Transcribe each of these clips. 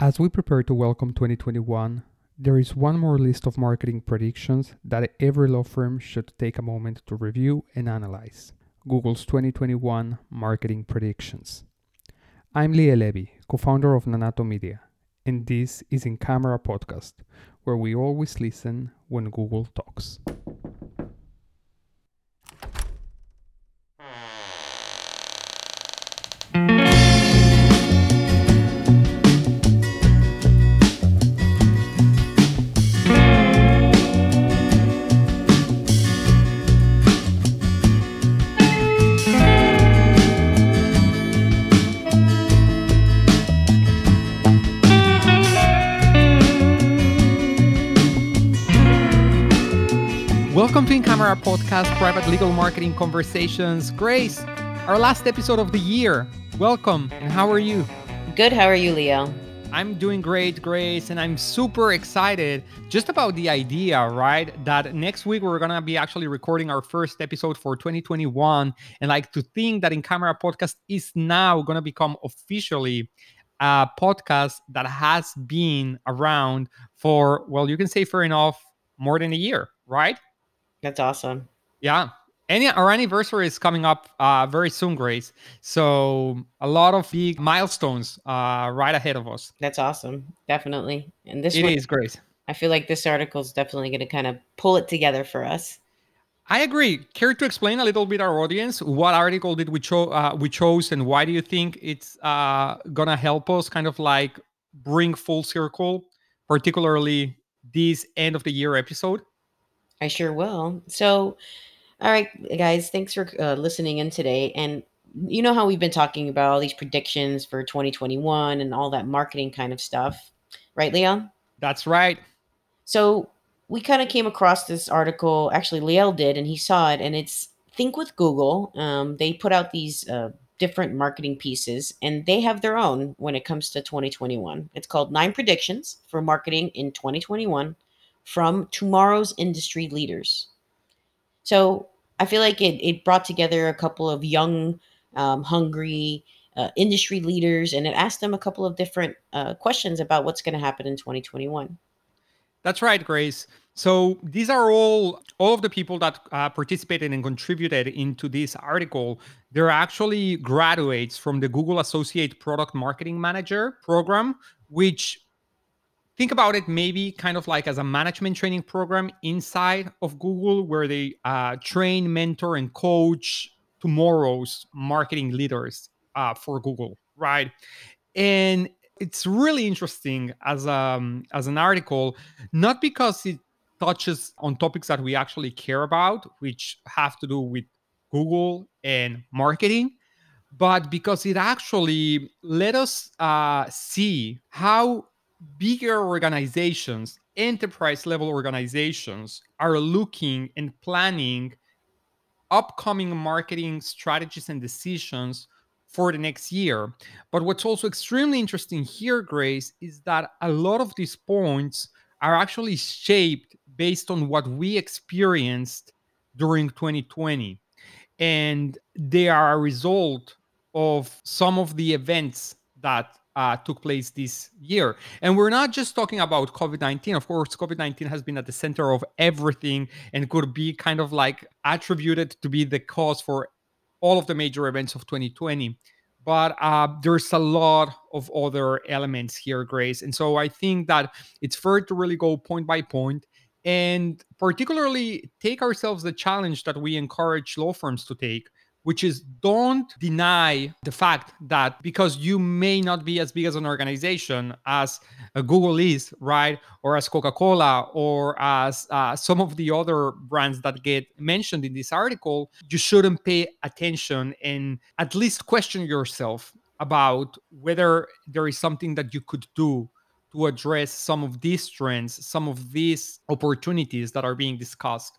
As we prepare to welcome 2021, there is one more list of marketing predictions that every law firm should take a moment to review and analyze Google's 2021 marketing predictions. I'm Liel Levy, co founder of Nanato Media, and this is In Camera Podcast, where we always listen when Google talks. To Camera Podcast, private legal marketing conversations. Grace, our last episode of the year. Welcome, and how are you? Good. How are you, Liel? I'm doing great, Grace, and I'm super excited just about the idea, right? That next week we're gonna be actually recording our first episode for 2021, and like to think that In Camera Podcast is now gonna become officially a podcast that has been around for, well, you can say fair enough, more than a year, right? That's awesome. Yeah. Any our anniversary is coming up uh, very soon, Grace. So a lot of big milestones uh, right ahead of us. That's awesome. Definitely. And this It one, is, Grace. I feel like this article is definitely going to kind of pull it together for us. I agree. Care to explain a little bit our audience what article did we cho- uh, we chose and why do you think it's uh, gonna help us kind of like bring full circle, particularly this end of the year episode? I sure will. So, all right, guys, thanks for uh, listening in today. And you know how we've been talking about all these predictions for 2021 and all that marketing kind of stuff, right, Liel? That's right. So we kind of came across this article. Actually, Liel did, and he saw it. And it's Think with Google. Um, they put out these uh, different marketing pieces, and they have their own when it comes to 2021. It's called Nine Predictions for Marketing in 2021 from Tomorrow's Industry Leaders. So I feel like it, it brought together a couple of young, um, hungry uh, industry leaders, and it asked them a couple of different uh, questions about what's going to happen in 2021. That's right, Grace. So these are all all of the people that uh, participated and contributed into this article. They're actually graduates from the Google Associate Product Marketing Manager program, which think about it maybe kind of like as a management training program inside of Google, where they uh, train, mentor, and coach tomorrow's marketing leaders uh, for Google, right? And it's really interesting as um as an article, not because it touches on topics that we actually care about, which have to do with Google and marketing, but because it actually let us uh, see how bigger organizations, enterprise level organizations, are looking and planning upcoming marketing strategies and decisions for the next year. But what's also extremely interesting here, Grace, is that a lot of these points are actually shaped based on what we experienced during 2020. And they are a result of some of the events that uh, took place this year. And we're not just talking about COVID 19. Of course, COVID 19 has been at the center of everything and could be kind of like attributed to be the cause for all of the major events of 2020. But uh, there's a lot of other elements here, Grace. And so I think that it's fair to really go point by point and particularly take ourselves the challenge that we encourage law firms to take which is don't deny the fact that because you may not be as big as an organization as Google is, right? Or as Coca Cola or as uh, some of the other brands that get mentioned in this article, you shouldn't pay attention and at least question yourself about whether there is something that you could do to address some of these trends, some of these opportunities that are being discussed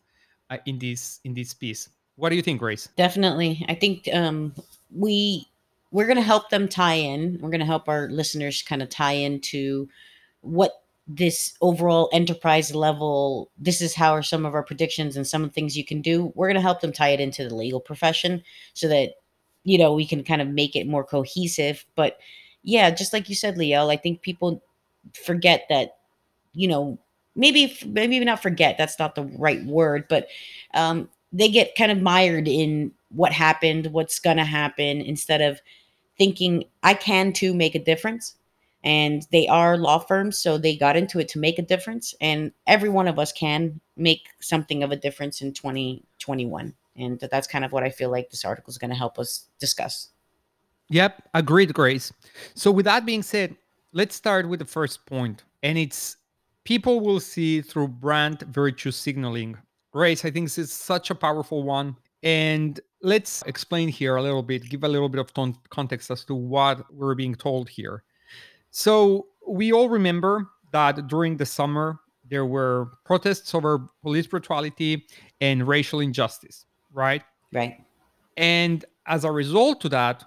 uh, in this in this piece. What do you think, Grace? Definitely. I think um, we we're going to help them tie in. We're going to help our listeners kind of tie into what this overall enterprise level this is how are some of our predictions and some of the things you can do we're going to help them tie it into the legal profession so that you know we can kind of make it more cohesive but yeah just like you said Liel i think people forget that, you know, maybe maybe not forget. That's not the right word, but um, they get kind of mired in what happened, what's gonna happen, instead of thinking I can too make a difference. And they are law firms, so they got into it to make a difference. And every one of us can make something of a difference in 2021. And that's kind of what I feel like this article is going to help us discuss. Yep, agreed, Grace. So, with that being said, let's start with the first point, and it's people will see through brand virtue signaling. Grace, I think this is such a powerful one. And let's explain here a little bit, give a little bit of ton- context as to what we're being told here. So, we all remember that during the summer, there were protests over police brutality and racial injustice, right? Right. And as a result to that,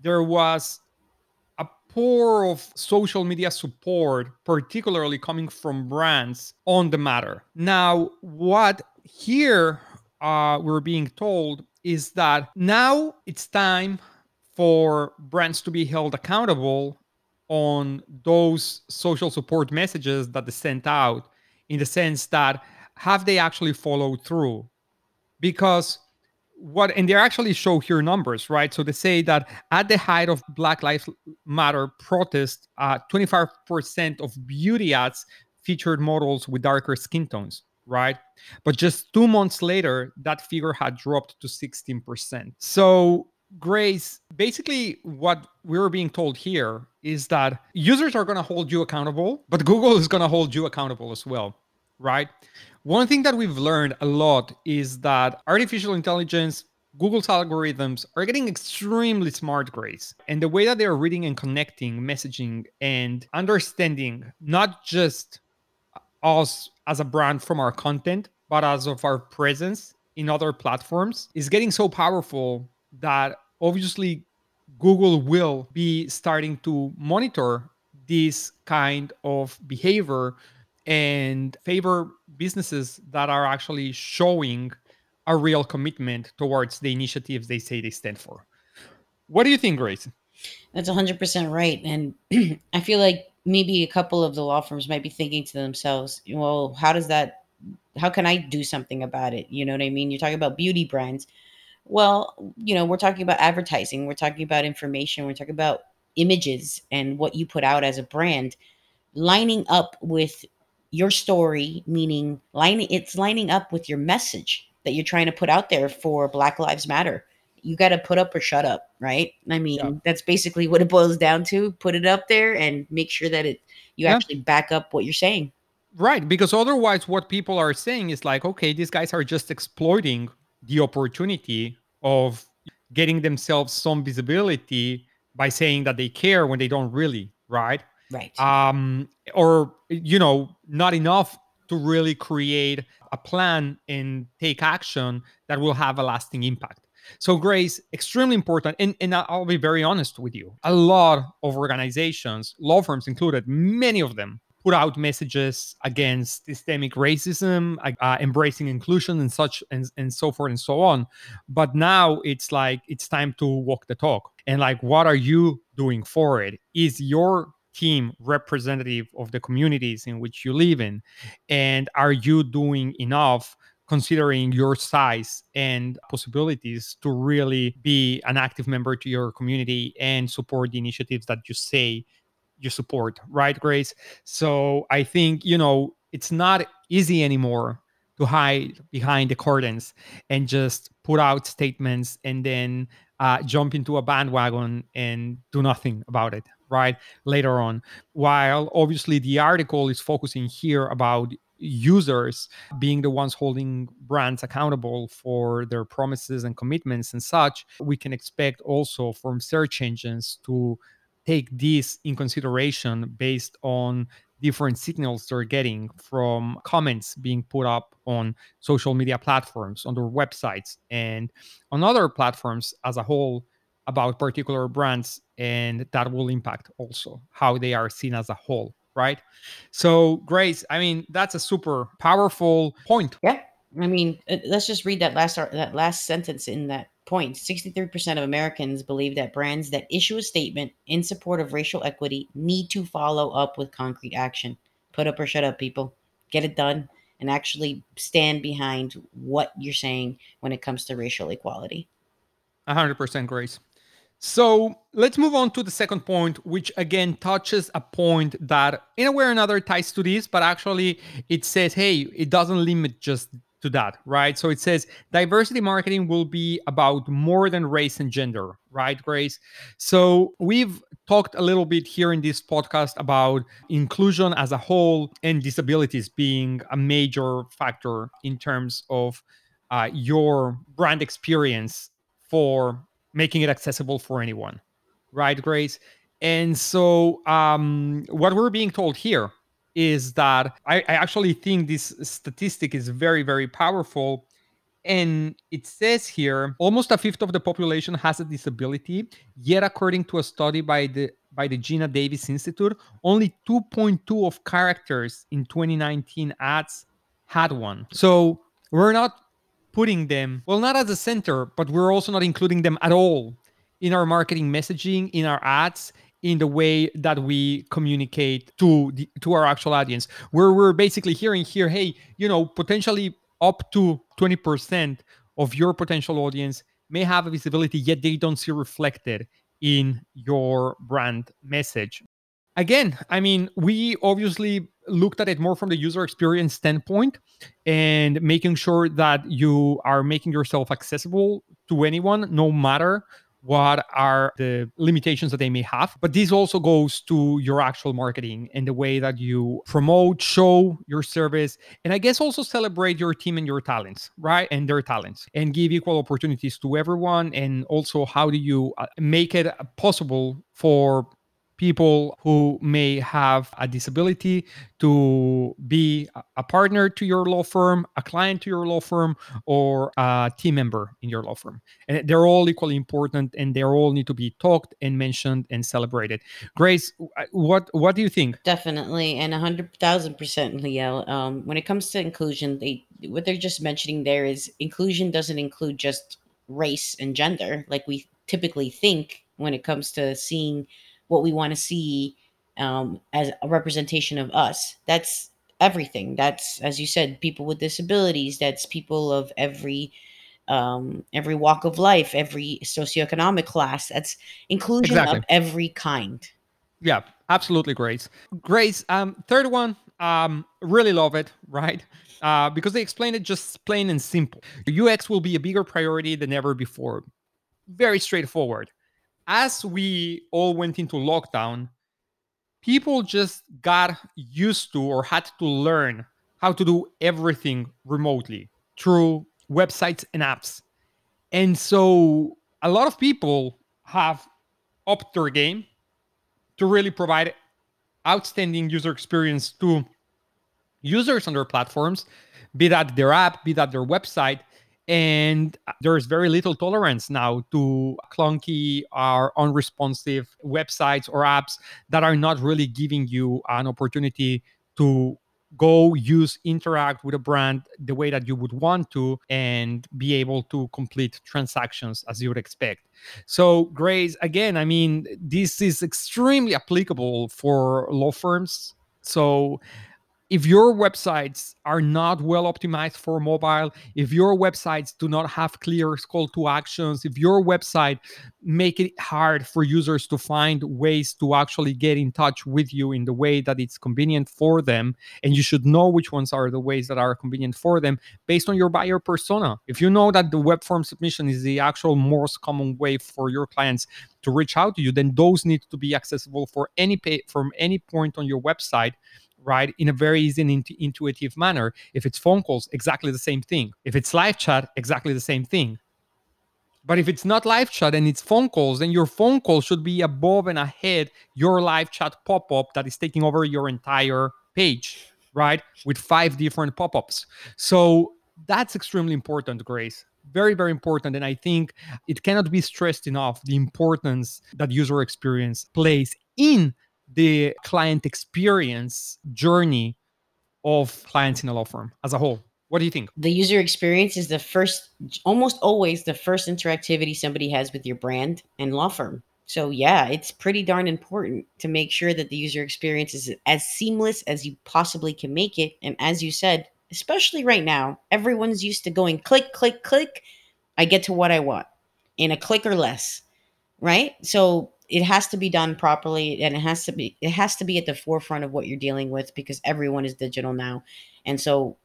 there was a pour of social media support, particularly coming from brands on the matter. Now, what here uh, we're being told is that now it's time for brands to be held accountable on those social support messages that they sent out in the sense that have they actually followed through because what and they actually show here numbers right? So they say that at the height of black lives matter protest uh, 25% of beauty ads featured models with darker skin tones right? But just two months later that figure had dropped to 16% so grace basically what we're being told here is that users are going to hold you accountable but google is going to hold you accountable as well right one thing that we've learned a lot is that artificial intelligence, Google's algorithms are getting extremely smart, Grace. And the way that they're reading and connecting messaging and understanding not just us as a brand from our content, but as of our presence in other platforms is getting so powerful that obviously Google will be starting to monitor this kind of behavior and favor businesses that are actually showing a real commitment towards the initiatives they say they stand for. What do you think, Grace? That's 100% right. And I feel like maybe a couple of the law firms might be thinking to themselves, well, how does that, how can I do something about it? You know what I mean? You're talking about beauty brands. Well, you know, we're talking about advertising, we're talking about information, we're talking about images and what you put out as a brand lining up with your story, meaning lining it's lining up with your message that you're trying to put out there for Black Lives Matter. You got to put up or shut up, right? I mean, yeah. that's basically what it boils down to. Put it up there and make sure that it you yeah. actually back up what you're saying. Right, because otherwise what people are saying is like, okay, these guys are just exploiting the opportunity of getting themselves some visibility by saying that they care when they don't really, right? Right um or you know not enough to really create a plan and take action that will have a lasting impact so grace extremely important and, and i'll be very honest with you a lot of organizations law firms included many of them put out messages against systemic racism, uh, embracing inclusion, and such, and, and so forth and so on. But now it's like it's time to walk the talk. And like, what are you doing for it? Is your team representative of the communities in which you live in? And are you doing enough considering your size and possibilities to really be an active member to your community and support the initiatives that you say you support right grace? So i think you know it's not easy anymore to hide behind the curtains and just put out statements and then uh, jump into a bandwagon and do nothing about it right later on. While obviously the article is focusing here about users being the ones holding brands accountable for their promises and commitments and such we can expect also from search engines to take this in consideration based on different signals they're getting from comments being put up on social media platforms, on their websites, and on other platforms as a whole about particular brands. And that will impact also how they are seen as a whole, right? So, Grace, I mean, that's a super powerful point. Yeah. I mean, uh, let's just read that last that last sentence in that point 63% of Americans believe that brands that issue a statement in support of racial equity need to follow up with concrete action. Put up or shut up, people. Get it done and actually stand behind what you're saying when it comes to racial equality. 100% Grace. So let's move on to the second point, which again touches a point that, in a way or another, ties to this, but actually it says, hey, it doesn't limit just to that, right? So it says diversity marketing will be about more than race and gender, right, Grace? So we've talked a little bit here in this podcast about inclusion as a whole and disabilities being a major factor in terms of uh, your brand experience for making it accessible for anyone, right, Grace? And so, um, what we're being told here is that I, I actually think this statistic is very, very powerful. And it says here almost a fifth of the population has a disability. Yet, according to a study by the by the Geena Davis Institute, only 2.2 of characters in 2019 ads had one. So we're not putting them, well, not as a center, but we're also not including them at all in our marketing messaging, in our ads, in the way that we communicate to the, to our actual audience. Where we're basically hearing here hey you know potentially up to 20% of your potential audience may have a visibility yet they don't see reflected in your brand message. Again i mean we obviously looked at it more from the user experience standpoint and making sure that you are making yourself accessible to anyone no matter what are the limitations that they may have. But this also goes to your actual marketing and the way that you promote show your service and i guess also celebrate your team and your talents right and their talents and give equal opportunities to everyone. And also how do you uh, make it possible for people who may have a disability to be a partner to your law firm, a client to your law firm, or a team member in your law firm. And they're all equally important and they all need to be talked and mentioned and celebrated. Grace, what what do you think? Definitely, and 100,000% Liel. Um, when it comes to inclusion, they what they're just mentioning there is inclusion doesn't include just race and gender like we typically think when it comes to seeing what we want to see um, as a representation of us. That's everything. That's, as you said, people with disabilities. That's people of every um, every walk of life, every socioeconomic class. That's inclusion exactly. of every kind. Yeah, absolutely, Grace. Grace, um, third one, um, really love it, right? Uh, because they explain it just plain and simple. UX will be a bigger priority than ever before. Very straightforward as we all went into lockdown, people just got used to or had to learn how to do everything remotely through websites and apps. And so a lot of people have upped their game to really provide outstanding user experience to users on their platforms, be that their app, be that their website, and uh, there's very little tolerance now to clunky or unresponsive websites or apps that are not really giving you an opportunity to go use interact with a brand the way that you would want to and be able to complete transactions as you would expect. So grace again i mean this is extremely applicable for law firms. So if your websites are not well optimized for mobile, if your websites do not have clear call to actions, if your website make it hard for users to find ways to actually get in touch with you in the way that it's convenient for them, and you should know which ones are the ways that are convenient for them based on your buyer persona. If you know that the web form submission is the actual most common way for your clients to reach out to you, then those need to be accessible for any pay from any point on your website right in a very easy and intuitive manner. If it's phone calls exactly the same thing. If it's live chat exactly the same thing. But if it's not live chat and it's phone calls then your phone call should be above and ahead your live chat pop-up that is taking over your entire page right with five different pop-ups. So that's extremely important grace. Very very important and i think it cannot be stressed enough the importance that user experience plays in the client experience journey of clients in a law firm as a whole. What do you think? The user experience is the first, almost always the first interactivity somebody has with your brand and law firm. So, yeah, it's pretty darn important to make sure that the user experience is as seamless as you possibly can make it. And as you said, especially right now, everyone's used to going click, click, click. I get to what I want in a click or less, right? So, it has to be done properly and it has to be it has to be at the forefront of what you're dealing with because everyone is digital now. And so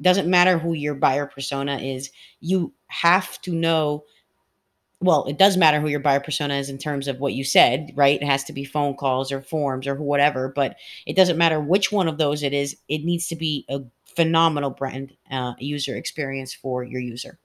doesn't matter who your buyer persona is you have to know well it does matter who your buyer persona is in terms of what you said right? It has to be phone calls or forms or whatever but it doesn't matter which one of those it is it needs to be a phenomenal brand uh, user experience for your user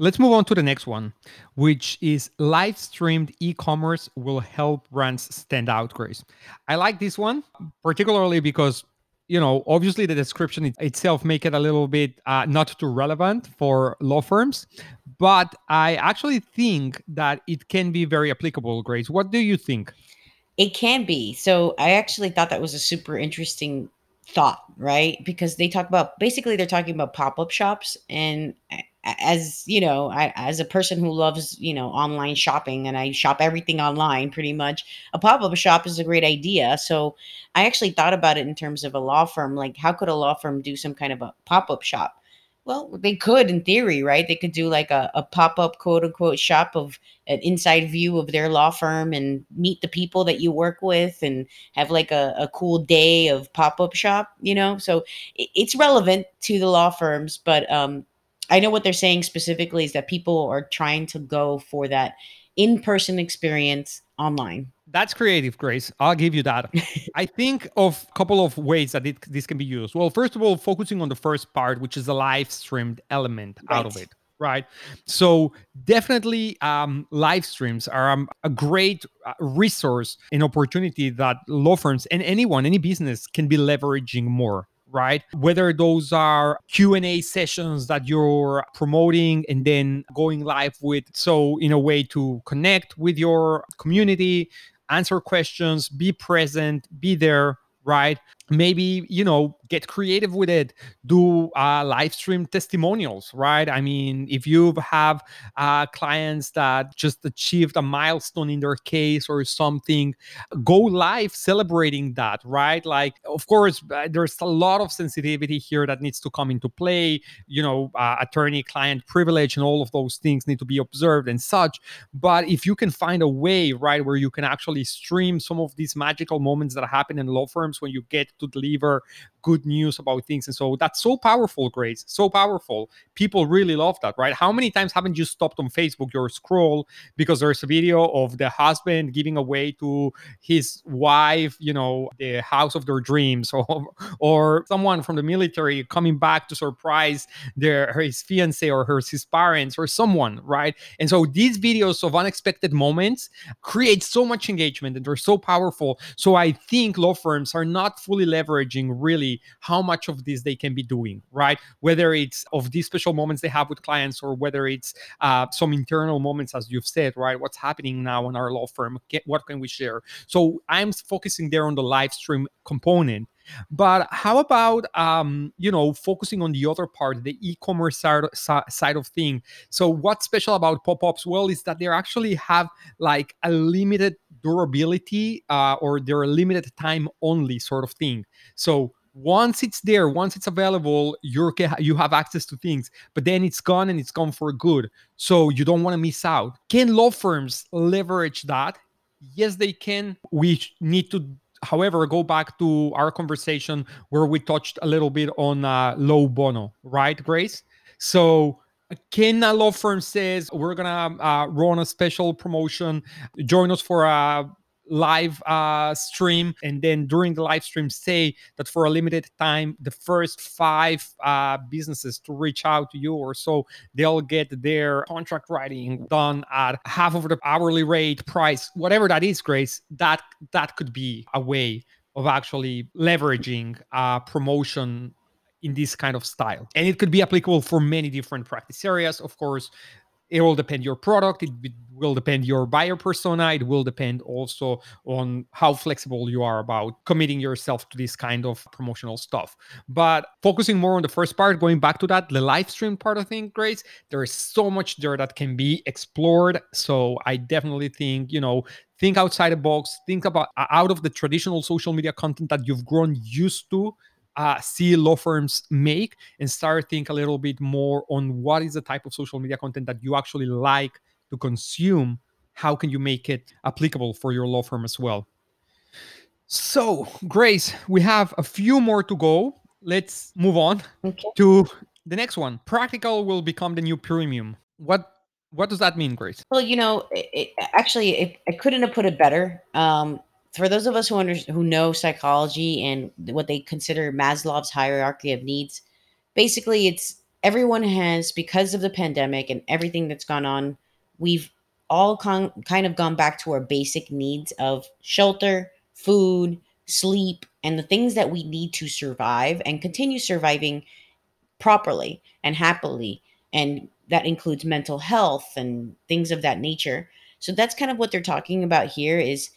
Let's move on to the next one, which is live streamed e commerce will help brands stand out, Grace. I like this one, particularly because you know obviously the description itself make it a little bit uh, not too relevant for law firms but i actually think that it can be very applicable grace. What do you think? It can be. So i actually thought that was a super interesting thought right? Because they talk about basically they're talking about pop-up shops and as you know I, as a person who loves you know online shopping and i shop everything online pretty much a pop-up shop is a great idea so i actually thought about it in terms of a law firm like how could a law firm do some kind of a pop-up shop well, they could in theory, right? They could do like a, a pop up quote unquote shop of an inside view of their law firm and meet the people that you work with and have like a, a cool day of pop up shop, you know? So it, it's relevant to the law firms, but um, I know what they're saying specifically is that people are trying to go for that in person experience online. That's creative, Grace. I'll give you that. I think of a couple of ways that it, this can be used. Well, first of all, focusing on the first part, which is the live streamed element right. out of it. Right. So definitely, um, live streams are um, a great uh, resource and opportunity that law firms and anyone, any business can be leveraging more right? Whether those are q&a sessions that you're promoting and then going live with so in a way to connect with your community answer questions be present be there right maybe you know get creative with it do uh, live stream testimonials right? I mean if you have uh, clients that just achieved a milestone in their case or something go live celebrating that right? Like of course there's a lot of sensitivity here that needs to come into play. You know uh, attorney client privilege and all of those things need to be observed and such. But if you can find a way right where you can actually stream some of these magical moments that happen in law firms when you get to deliver good news about things. And so that's so powerful, Grace. So powerful. People really love that, right? How many times haven't you stopped on Facebook your scroll because there's a video of the husband giving away to his wife, you know, the house of their dreams, or or someone from the military coming back to surprise their his fiance or her his parents or someone, right? And so these videos of unexpected moments create so much engagement and they're so powerful. So I think law firms are not fully leveraging really how much of this they can be doing, right? Whether it's of these special moments they have with clients or whether it's uh, some internal moments, as you've said, right? What's happening now in our law firm? What can we share? So I'm focusing there on the live stream component. But how about um, you know focusing on the other part, the e-commerce side, side of thing? So what's special about pop-ups? Well, is that they actually have like a limited durability uh, or they're a limited time only sort of thing. So once it's there, once it's available, you're you have access to things, but then it's gone and it's gone for good. So you don't want to miss out. Can law firms leverage that? Yes, they can. We need to however go back to our conversation where we touched a little bit on uh, low bono right grace so can a law firm says we're gonna uh, run a special promotion join us for a live uh, stream and then during the live stream say that for a limited time the first five uh, businesses to reach out to you or so they'll get their contract writing done at half of the hourly rate price whatever that is grace that that could be a way of actually leveraging uh, promotion in this kind of style. And it could be applicable for many different practice areas. Of course it will depend your product it will depend your buyer persona it will depend also on how flexible you are about committing yourself to this kind of promotional stuff. But focusing more on the first part going back to that the live stream part of things grace there is so much there that can be explored. So i definitely think you know think outside the box think about out of the traditional social media content that you've grown used to uh, see law firms make and start think a little bit more on what is the type of social media content that you actually like to consume how can you make it applicable for your law firm as well? So grace we have a few more to go. Let's move on Okay. to the next one. Practical will become the new premium. What what does that mean grace? Well, you know, it, it, actually, it, I couldn't have put it better. Um, for those of us who under, who know psychology and what they consider Maslow's hierarchy of needs, basically, it's everyone has because of the pandemic and everything that's gone on. We've all con- kind of gone back to our basic needs of shelter, food, sleep, and the things that we need to survive and continue surviving properly and happily and that includes mental health and things of that nature so that's kind of what they're talking about here is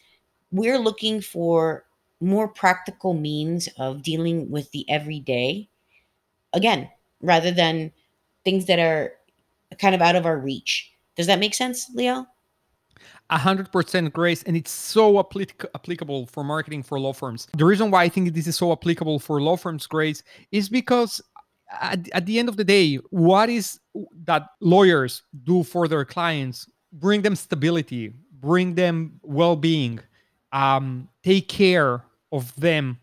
we're looking for more practical means of dealing with the everyday again rather than things that are kind of out of our reach does that make sense Liel A hundred percent grace, and it's so applic- applicable for marketing for law firms. The reason why I think this is so applicable for law firms, Grace, is because at, at the end of the day, what is that lawyers do for their clients? Bring them stability, bring them well-being, um, take care of them,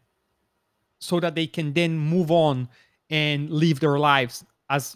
so that they can then move on and live their lives as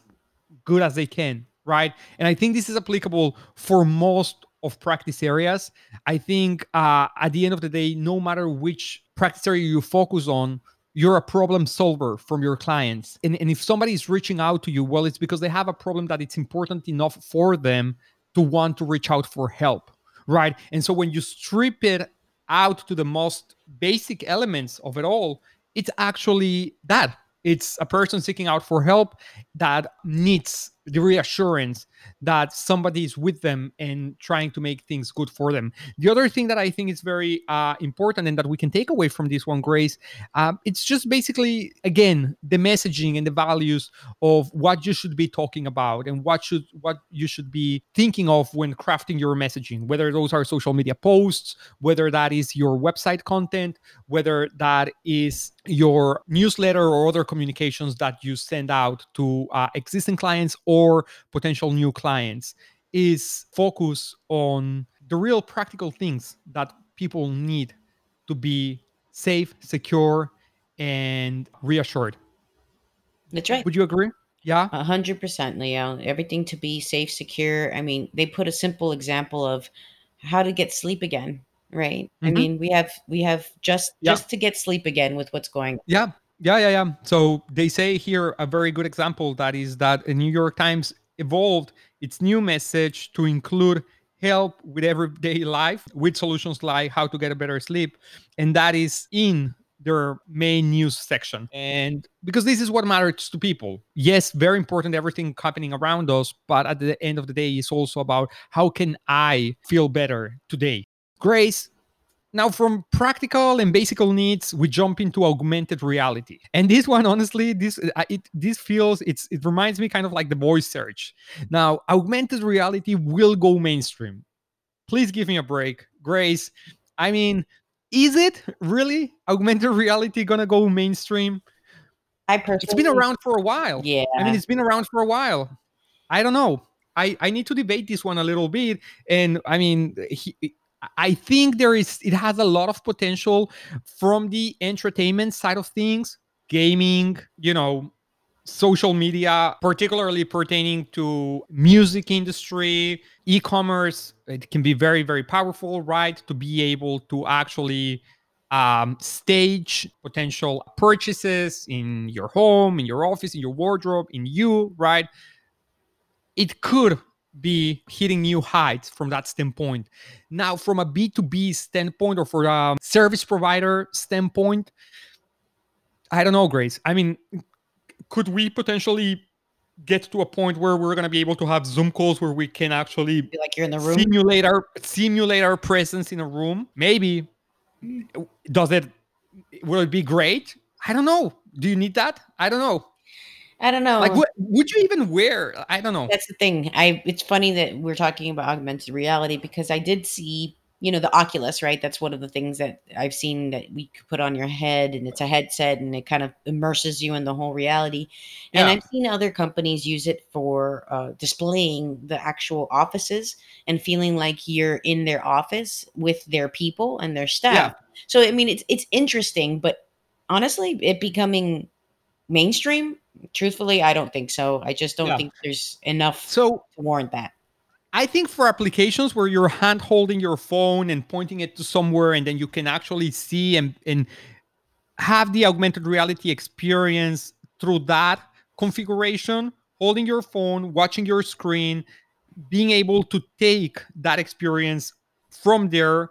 good as they can, right? And I think this is applicable for most of practice areas. I think uh, at the end of the day, no matter which practice area you focus on, you're a problem solver from your clients. And, and if somebody is reaching out to you, well, it's because they have a problem that it's important enough for them to want to reach out for help, right? And so when you strip it out to the most basic elements of it all, it's actually that it's a person seeking out for help that needs the reassurance that somebody is with them and trying to make things good for them. The other thing that I think is very uh, important and that we can take away from this one, Grace, um, it's just basically again the messaging and the values of what you should be talking about and what should what you should be thinking of when crafting your messaging. Whether those are social media posts, whether that is your website content, whether that is your newsletter or other communications that you send out to uh, existing clients or potential new clients is focus on the real practical things that people need to be safe, secure, and reassured. that's right Would you agree? Yeah. A hundred percent, Liel. Everything to be safe, secure. I mean, they put a simple example of how to get sleep again, right? I Mhm. mean, we have we have just Yeah. just to get sleep again with what's going. Yeah. Yeah, yeah, yeah. So they say here a very good example that is that the New York Times evolved its new message to include help with everyday life with solutions like how to get a better sleep. And that is in their main news section. And because this is what matters to people. Yes, very important, everything happening around us. But at the end of the day, it's also about how can I feel better today? Grace, now, from practical and basic needs, we jump into augmented reality, and this one, honestly, this uh, it this feels it's it reminds me kind of like the voice search. Now, augmented reality will go mainstream. Please give me a break, Grace. I mean, is it really augmented reality gonna go mainstream? I personally, It's been around for a while. Yeah, I mean, it's been around for a while. I don't know. I, I need to debate this one a little bit. And I mean, he, I think there is it has a lot of potential from the entertainment side of things, gaming, you know, social media, particularly pertaining to music industry, e-commerce. It can be very, very powerful, right? To be able to actually um, stage potential purchases in your home, in your office, in your wardrobe, in you, right? It could be hitting new heights from that standpoint. Now, from a B2B standpoint or for a service provider standpoint, I don't know, Grace. I mean, could we potentially get to a point where we're going to be able to have zoom calls where we can actually Feel like you're in the room. simulate our simulate our presence in a room maybe does it will it be great i don't know do you need that i don't know I don't know. like what would you even wear i don't know That's the thing. I it's funny that we're talking about augmented reality because I did see, you know, the Oculus, right? That's one of the things that I've seen that we could put on your head and it's a headset and it kind of immerses you in the whole reality. And Yeah. I've seen other companies use it for uh, displaying the actual offices and feeling like you're in their office with their people and their staff. So I mean it's it's interesting, but honestly, it becoming mainstream, truthfully, I don't think so. I just don't Yeah. think there's enough so to warrant that. I think for applications where you're hand holding your phone and pointing it to somewhere, and then you can actually see and, and have the augmented reality experience through that configuration, holding your phone, watching your screen, being able to take that experience from there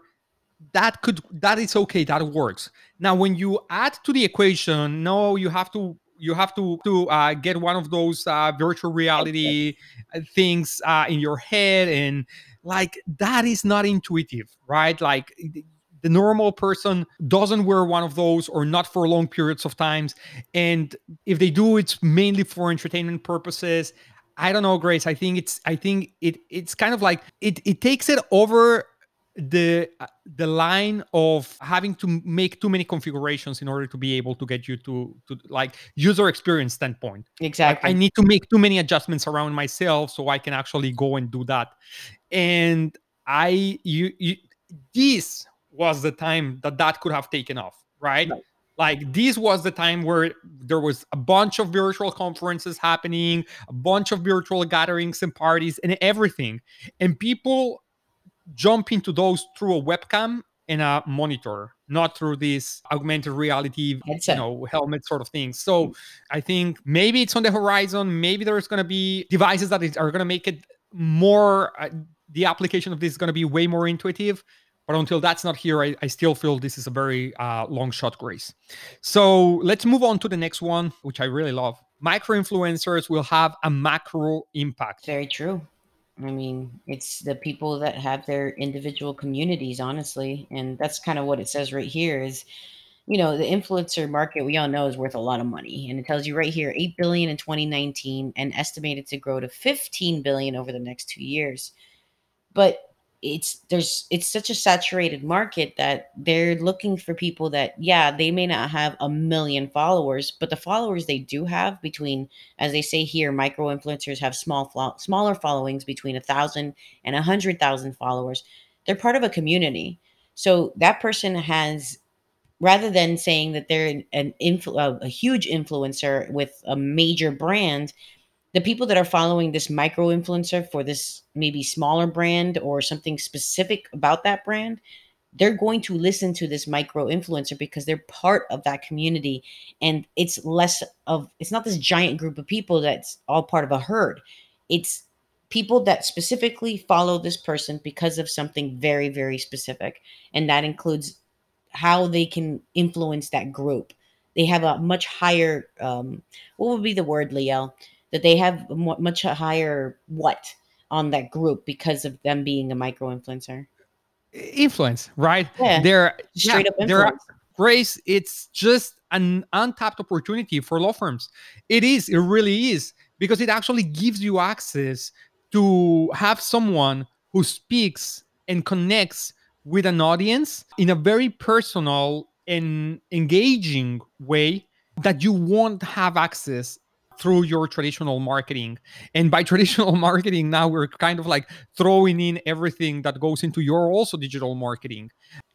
that could that is okay that works now when you add to the equation no you have to you have to to uh, get one of those uh, virtual reality uh, things uh, in your head and like that is not intuitive right? Like the- the normal person doesn't wear one of those or not for long periods of times and if they do it's mainly for entertainment purposes. I don't know grace i think it's i think it it's kind of like it it takes it over the uh, the line of having to make too many configurations in order to be able to get you to to like user experience standpoint like Exactly. i need to make too many adjustments around myself so i can actually go and do that and i you, you this was the time that that could have taken off right Right. like this was the time where there was a bunch of virtual conferences happening a bunch of virtual gatherings and parties and everything and people jump into those through a webcam and a monitor not through this augmented reality you know helmet sort of thing. So i think maybe it's on the horizon maybe there's going to be devices that are going to make it more uh, the application of this is going to be way more intuitive but until that's not here i, I still feel this is a very uh, long shot grace. So let's move on to the next one which i really love. Micro influencers will have a macro impact. Very true. I mean, it's the people that have their individual communities, honestly, and that's kind of what it says right here. Is you know the influencer market we all know is worth a lot of money, and it tells you right here eight billion in 2019 and estimated to grow to 15 billion over the next two years. But it's there's it's such a saturated market that they're looking for people that yeah they may not have a million followers, but the followers they do have between as they say here, micro influencers have small smaller followings between a thousand and a hundred thousand followers. They're part of a community, so that person has rather than saying that they're an, an influ- a huge influencer with a major brand. The people that are following this micro influencer for this maybe smaller brand or something specific about that brand, they're going to listen to this micro influencer because they're part of that community. And it's less of it's not this giant group of people that's all part of a herd. It's people that specifically follow this person because of something very very specific. And that includes how they can influence that group. They have a much higher um, what would be the word liel that they have much higher what on that group because of them being a micro influencer? Influence right? Yeah, they're straight up they're influence Grace, it's just an untapped opportunity for law firms. It is, it really is, because it actually gives you access to have someone who speaks and connects with an audience in a very personal and engaging way that you won't have access through your traditional marketing. And by traditional marketing, now we're kind of like throwing in everything that goes into your also digital marketing.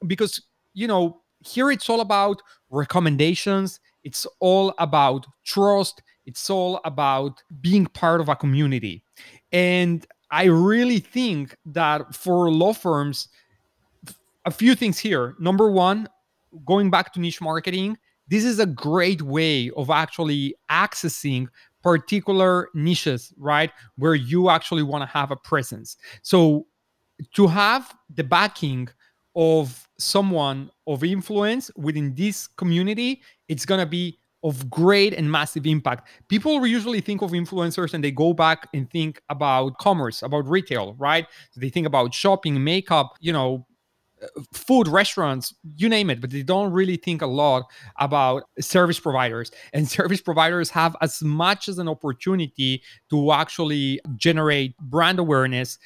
Because, you know, here it's all about recommendations it's all about trust it's all about being part of a community and i really think that for law firms a few things here number one going back to niche marketing this is a great way of actually accessing particular niches right where you actually want to have a presence so to have the backing of someone of influence within this community it's going to be of great and massive impact. People usually think of influencers and they go back and think about commerce, about retail, right? So they think about shopping, makeup, you know, food restaurants you name it but they don't really think a lot about service providers. And service providers have as much as an opportunity to actually generate brand awareness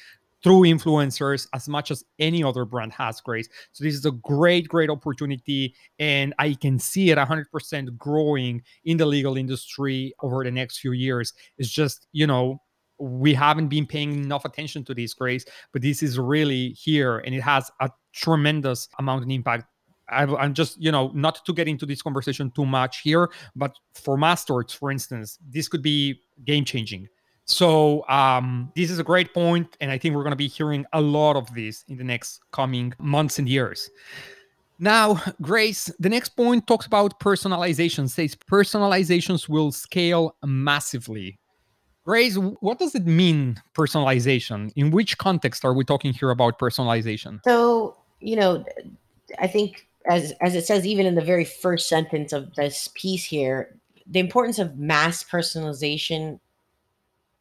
through influencers as much as any other brand has grace. So this is a great great opportunity and i can see it 100% growing in the legal industry over the next few years. It's just you know we haven't been paying enough attention to this grace but this is really here and it has a tremendous amount of impact I, am just, you know, not to get into this conversation too much here, but for Masterworks, for instance, this could be game changing. So um, this is a great point, and I think we're going to be hearing a lot of this in the next coming months and years. Now, Grace, the next point talks about personalization. Says personalizations will scale massively. Grace, what does it mean, personalization? In which context are we talking here about personalization? So, you know, I think as as it says even in the very first sentence of this piece here, the importance of mass personalization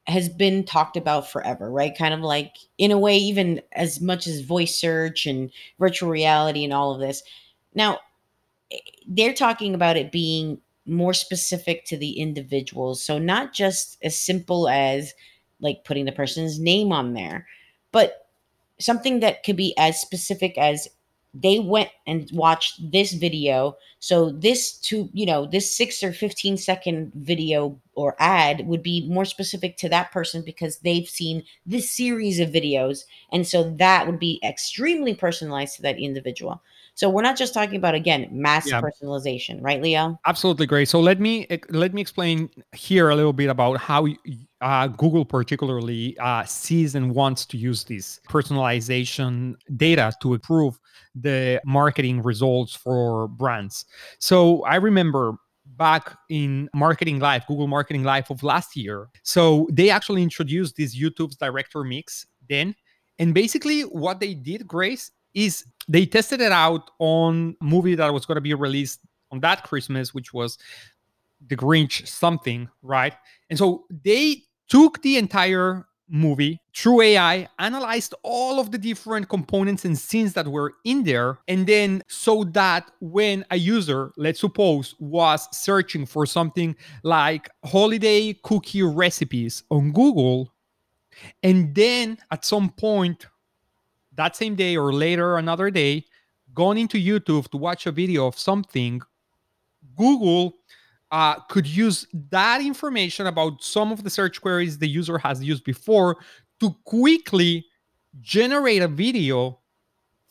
has been talked about forever, right? Kind of like in a way even as much as voice search and virtual reality and all of this. Now, eh, they're talking about it being more specific to the individuals. So not just as simple as like putting the person's name on there, but something that could be as specific as they went and watched this video. So this to, you know, this 6 or 15 second video or ad would be more specific to that person because they've seen this series of videos and so that would be extremely personalized to that individual. So we're not just talking about again mass yeah. personalization, right, Liel? Absolutely great. So let me let me explain here a little bit about how uh, Google particularly uh, sees and wants to use this personalization data to improve the marketing results for brands. So I remember back in marketing live google marketing live of last year so they actually introduced this youtube's director mix then and basically what they did grace is they tested it out on movie that was going to be released on that Christmas, which was The Grinch something, right? And so they took the entire movie True AI, analyzed all of the different components and scenes that were in there, and then so that when a user, let's suppose, was searching for something like holiday cookie recipes on Google, and then at some point that same day or later another day going into youtube to watch a video of something google uh, could use that information about some of the search queries the user has used before to quickly generate a video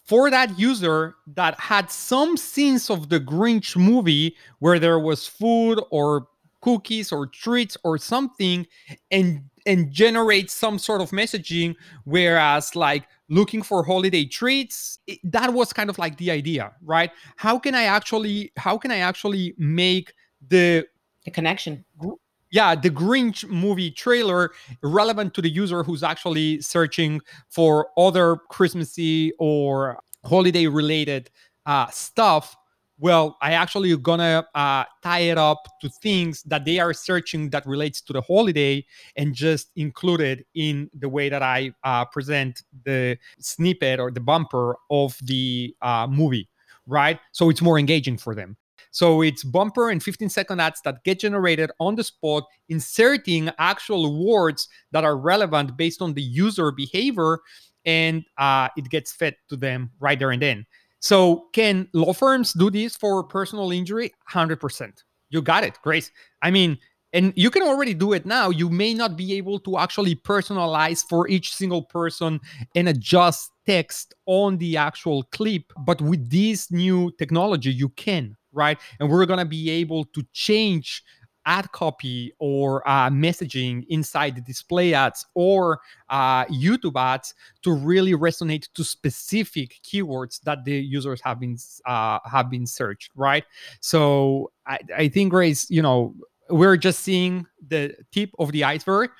for that user that had some scenes of the Grinch movie where there was food or cookies or treats or something and and generate some sort of messaging whereas like looking for holiday treats it, that was kind of like the idea right? How can i actually how can i actually make the the connection. yeah the grinch movie trailer relevant to the user who's actually searching for other christmassy or holiday related uh, stuff. Well i actually gonna uh, tie it up to things that they are searching that relates to the holiday and just include it in the way that i uh, present the snippet or the bumper of the uh, movie right? So it's more engaging for them so it's bumper and 15 second ads that get generated on the spot inserting actual words that are relevant based on the user behavior and uh, it gets fed to them right there and then so, can law firms do this for personal injury? 100%. You got it, Grace. I mean, and you can already do it now. You may not be able to actually personalize for each single person and adjust text on the actual clip. But with this new technology, you can, right? And we're going to be able to change ad copy or uh, messaging inside the display ads or uh, YouTube ads to really resonate to specific keywords that the users have been uh, have been searched, right? So I, I think, Grace, you know, we're just seeing the tip of the iceberg.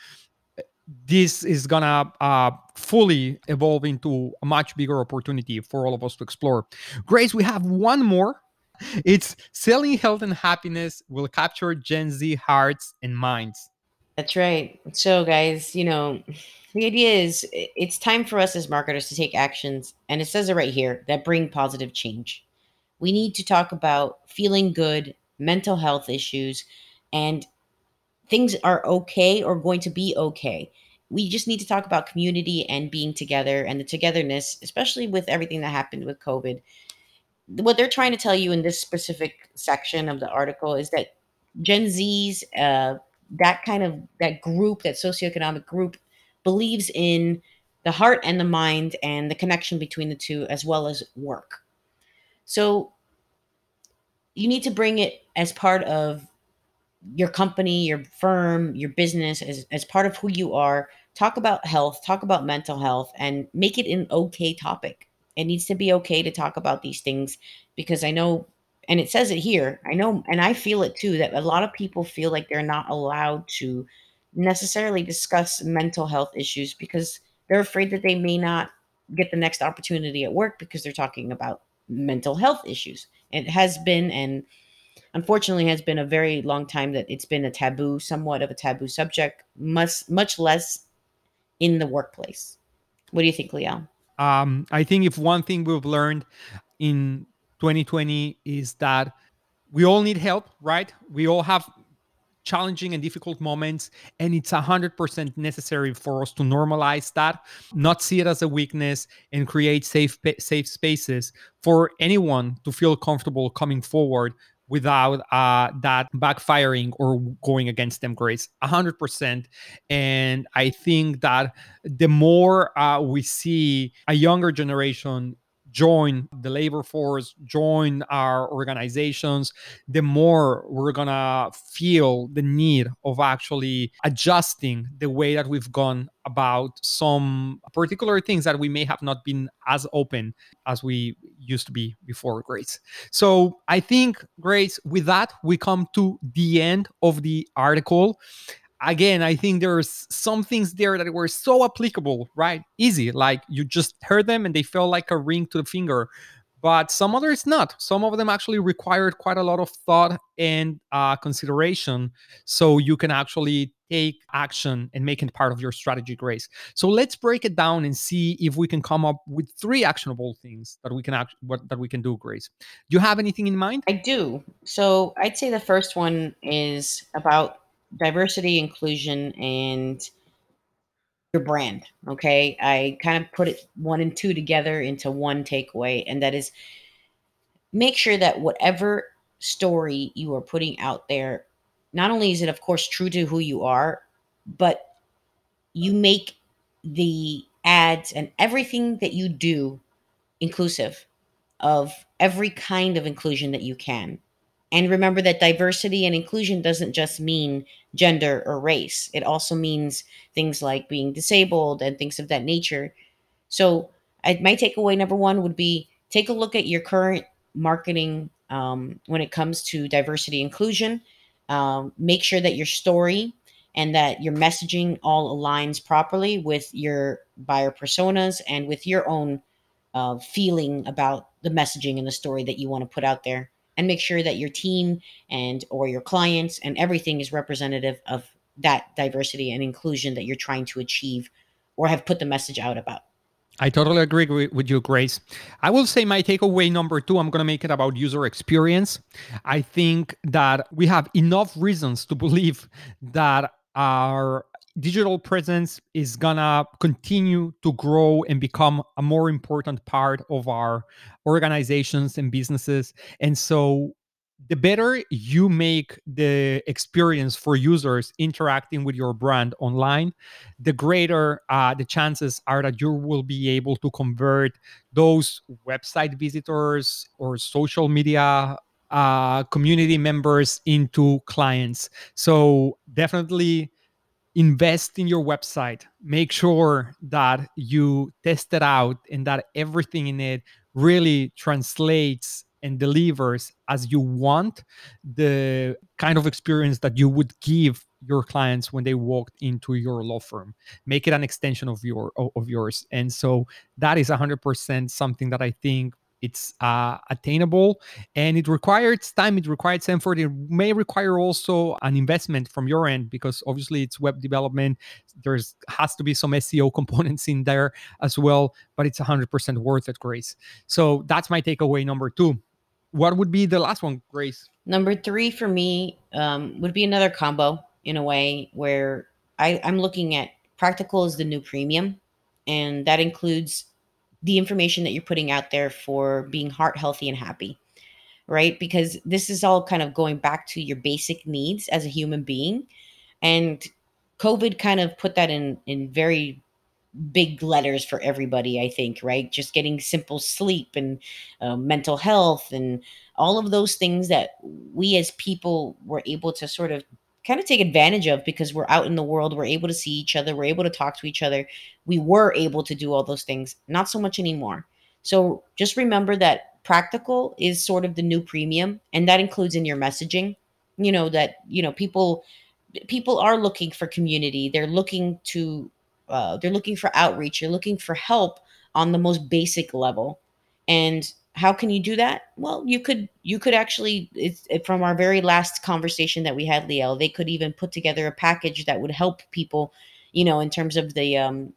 This is gonna uh, fully evolve into a much bigger opportunity for all of us to explore. Grace, we have one more it's selling health and happiness will capture Gen Z hearts and minds. That's right. So, guys, you know, the idea is it's time for us as marketers to take actions, and it says it right here that bring positive change. We need to talk about feeling good, mental health issues, and things are okay or going to be okay. We just need to talk about community and being together and the togetherness, especially with everything that happened with COVID. What they're trying to tell you in this specific section of the article is that Gen Z's, uh, that kind of that group, that socioeconomic group, believes in the heart and the mind and the connection between the two, as well as work. So you need to bring it as part of your company, your firm, your business as, as part of who you are. Talk about health, talk about mental health, and make it an okay topic. It needs to be okay to talk about these things because I know, and it says it here, I know, and I feel it too, that a lot of people feel like they're not allowed to necessarily discuss mental health issues because they're afraid that they may not get the next opportunity at work because they're talking about mental health issues. It has been and unfortunately has been a very long time that it's been a taboo, somewhat of a taboo subject, much much less in the workplace. What do you think, Liel? Um, I think if one thing we've learned in 2020 is that we all need help, right? We all have challenging and difficult moments and it's 100% necessary for us to normalize that not see it as a weakness and create safe safe spaces for anyone to feel comfortable coming forward without uh, that backfiring or going against them grace 100% and i think that the more uh, we see a younger generation join the labor force, join our organizations, the more we're gonna feel the need of actually adjusting the way that we've gone about some particular things that we may have not been as open as we used to be before Grace. So I think, Grace, with that, we come to the end of the article again, I think there's some things there that were so applicable, right? Easy, like you just heard them and they felt like a ring to the finger. But some others not. Some of them actually required quite a lot of thought and uh, consideration, so you can actually take action and make it part of your strategy, Grace. So let's break it down and see if we can come up with three actionable things that we can act what that we can do, Grace. Do you have anything in mind? I do. So I'd say the first one is about diversity, inclusion, and your brand. Okay. I kind of put it one and two together into one takeaway, and that is make sure that whatever story you are putting out there, not only is it, of course, true to who you are, but you make the ads and everything that you do inclusive of every kind of inclusion that you can. And remember that diversity and inclusion doesn't just mean gender or race, it also means things like being disabled and things of that nature. So, I, my takeaway number one would be take a look at your current marketing um, when it comes to diversity inclusion. Um, make sure that your story and that your messaging all aligns properly with your buyer personas and with your own uh, feeling about the messaging and the story that you want to put out there and make sure that your team and or your clients and everything is representative of that diversity and inclusion that you're trying to achieve or have put the message out about. I totally agree with you, Grace. I will say my takeaway number two, I'm going to make it about user experience. I think that we have enough reasons to believe that our digital presence is gonna continue to grow and become a more important part of our organizations and businesses. And so the better you make the experience for users interacting with your brand online the greater uh, the chances are that you will be able to convert those website visitors or social media uh, community members into clients. So definitely invest in your website. Make sure that you test it out and that everything in it really translates and delivers as you want the kind of experience that you would give your clients when they walked into your law firm. Make it an extension of your of yours. And so that is 100% something that i think it's uh, attainable and it requires time it requires effort it may require also an investment from your end because obviously it's web development there's has to be some seo components in there as well but it's 100% worth it grace. So that's my takeaway number two. What would be the last one grace? Number three for me um, would be another combo in a way where I, I'm looking at practical is the new premium, and that includes the information that you're putting out there for being heart healthy and happy, right? Because this is all kind of going back to your basic needs as a human being, and COVID kind of put that in in very big letters for everybody i think right just getting simple sleep and uh, mental health and all of those things that we as people were able to sort of kind of take advantage of because we're out in the world we're able to see each other we're able to talk to each other. We were able to do all those things not so much anymore. So just remember that practical is sort of the new premium and that includes in your messaging. You know that you know people people are looking for community. They're looking to uh, they're looking for outreach. They're looking for help on the most basic level. And how can you do that well you could you could actually it's from our very last conversation that we had Liel they could even put together a package that would help people you know in terms of the um,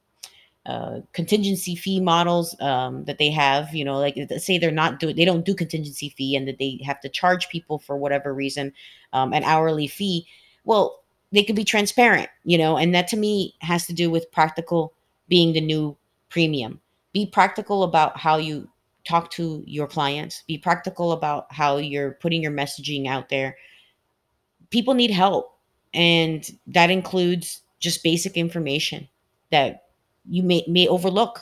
uh, contingency fee models um, that they have you know like say they're not doing they don't do contingency fee and that they have to charge people for whatever reason um, an hourly fee well they could be transparent, you know, and that to me has to do with practical being the new premium. Be practical about how you talk to your clients, be practical about how you're putting your messaging out there. People need help, and that includes just basic information that you may may overlook.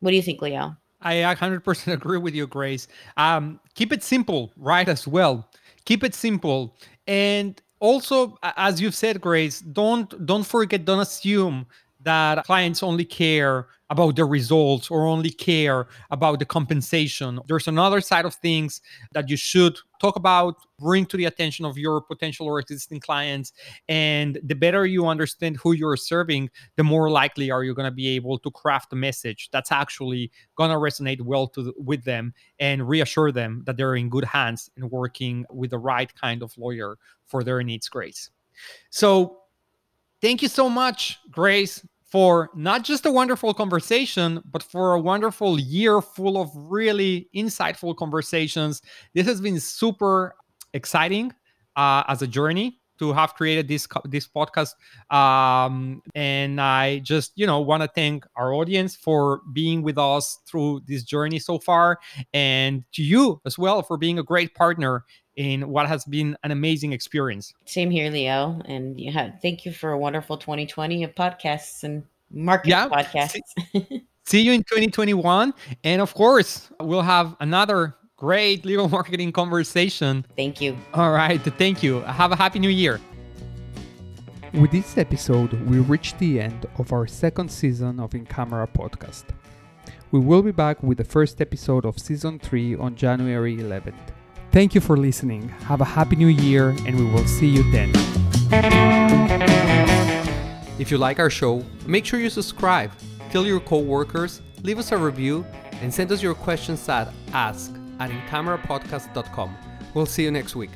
What do you think, Liel? I 100% agree with you, Grace. Um, keep it simple, right? As well, keep it simple, and also as you've said grace don't don't forget don't assume that clients only care about the results or only care about the compensation. There's another side of things that you should talk about, bring to the attention of your potential or existing clients. And the better you understand who you're serving, the more likely are you going to be able to craft a message that's actually going to resonate well to with them and reassure them that they're in good hands and working with the right kind of lawyer for their needs, Grace. So, thank you so much, Grace, for not just a wonderful conversation, but for a wonderful year full of really insightful conversations. This has been super exciting uh, as a journey to have created this this podcast um, and i just you know want to thank our audience for being with us through this journey so far and to you as well for being a great partner in what has been an amazing experience. Same here, Liel. And yeah, thank you for a wonderful 2020 of podcasts and market yeah, podcasts. See, see you in 2021. And of course, we'll have another great legal marketing conversation. Thank you. All right. Thank you. Have a happy new year. With this episode, we reached the end of our second season of In Camera podcast. We will be back with the first episode of season 3 on January 11th. Thank you for listening. Have a happy new year, and we will see you then. If you like our show, make sure you subscribe, tell your coworkers, leave us a review, and send us your questions at ask at incamerapodcast.com. We'll see you next week.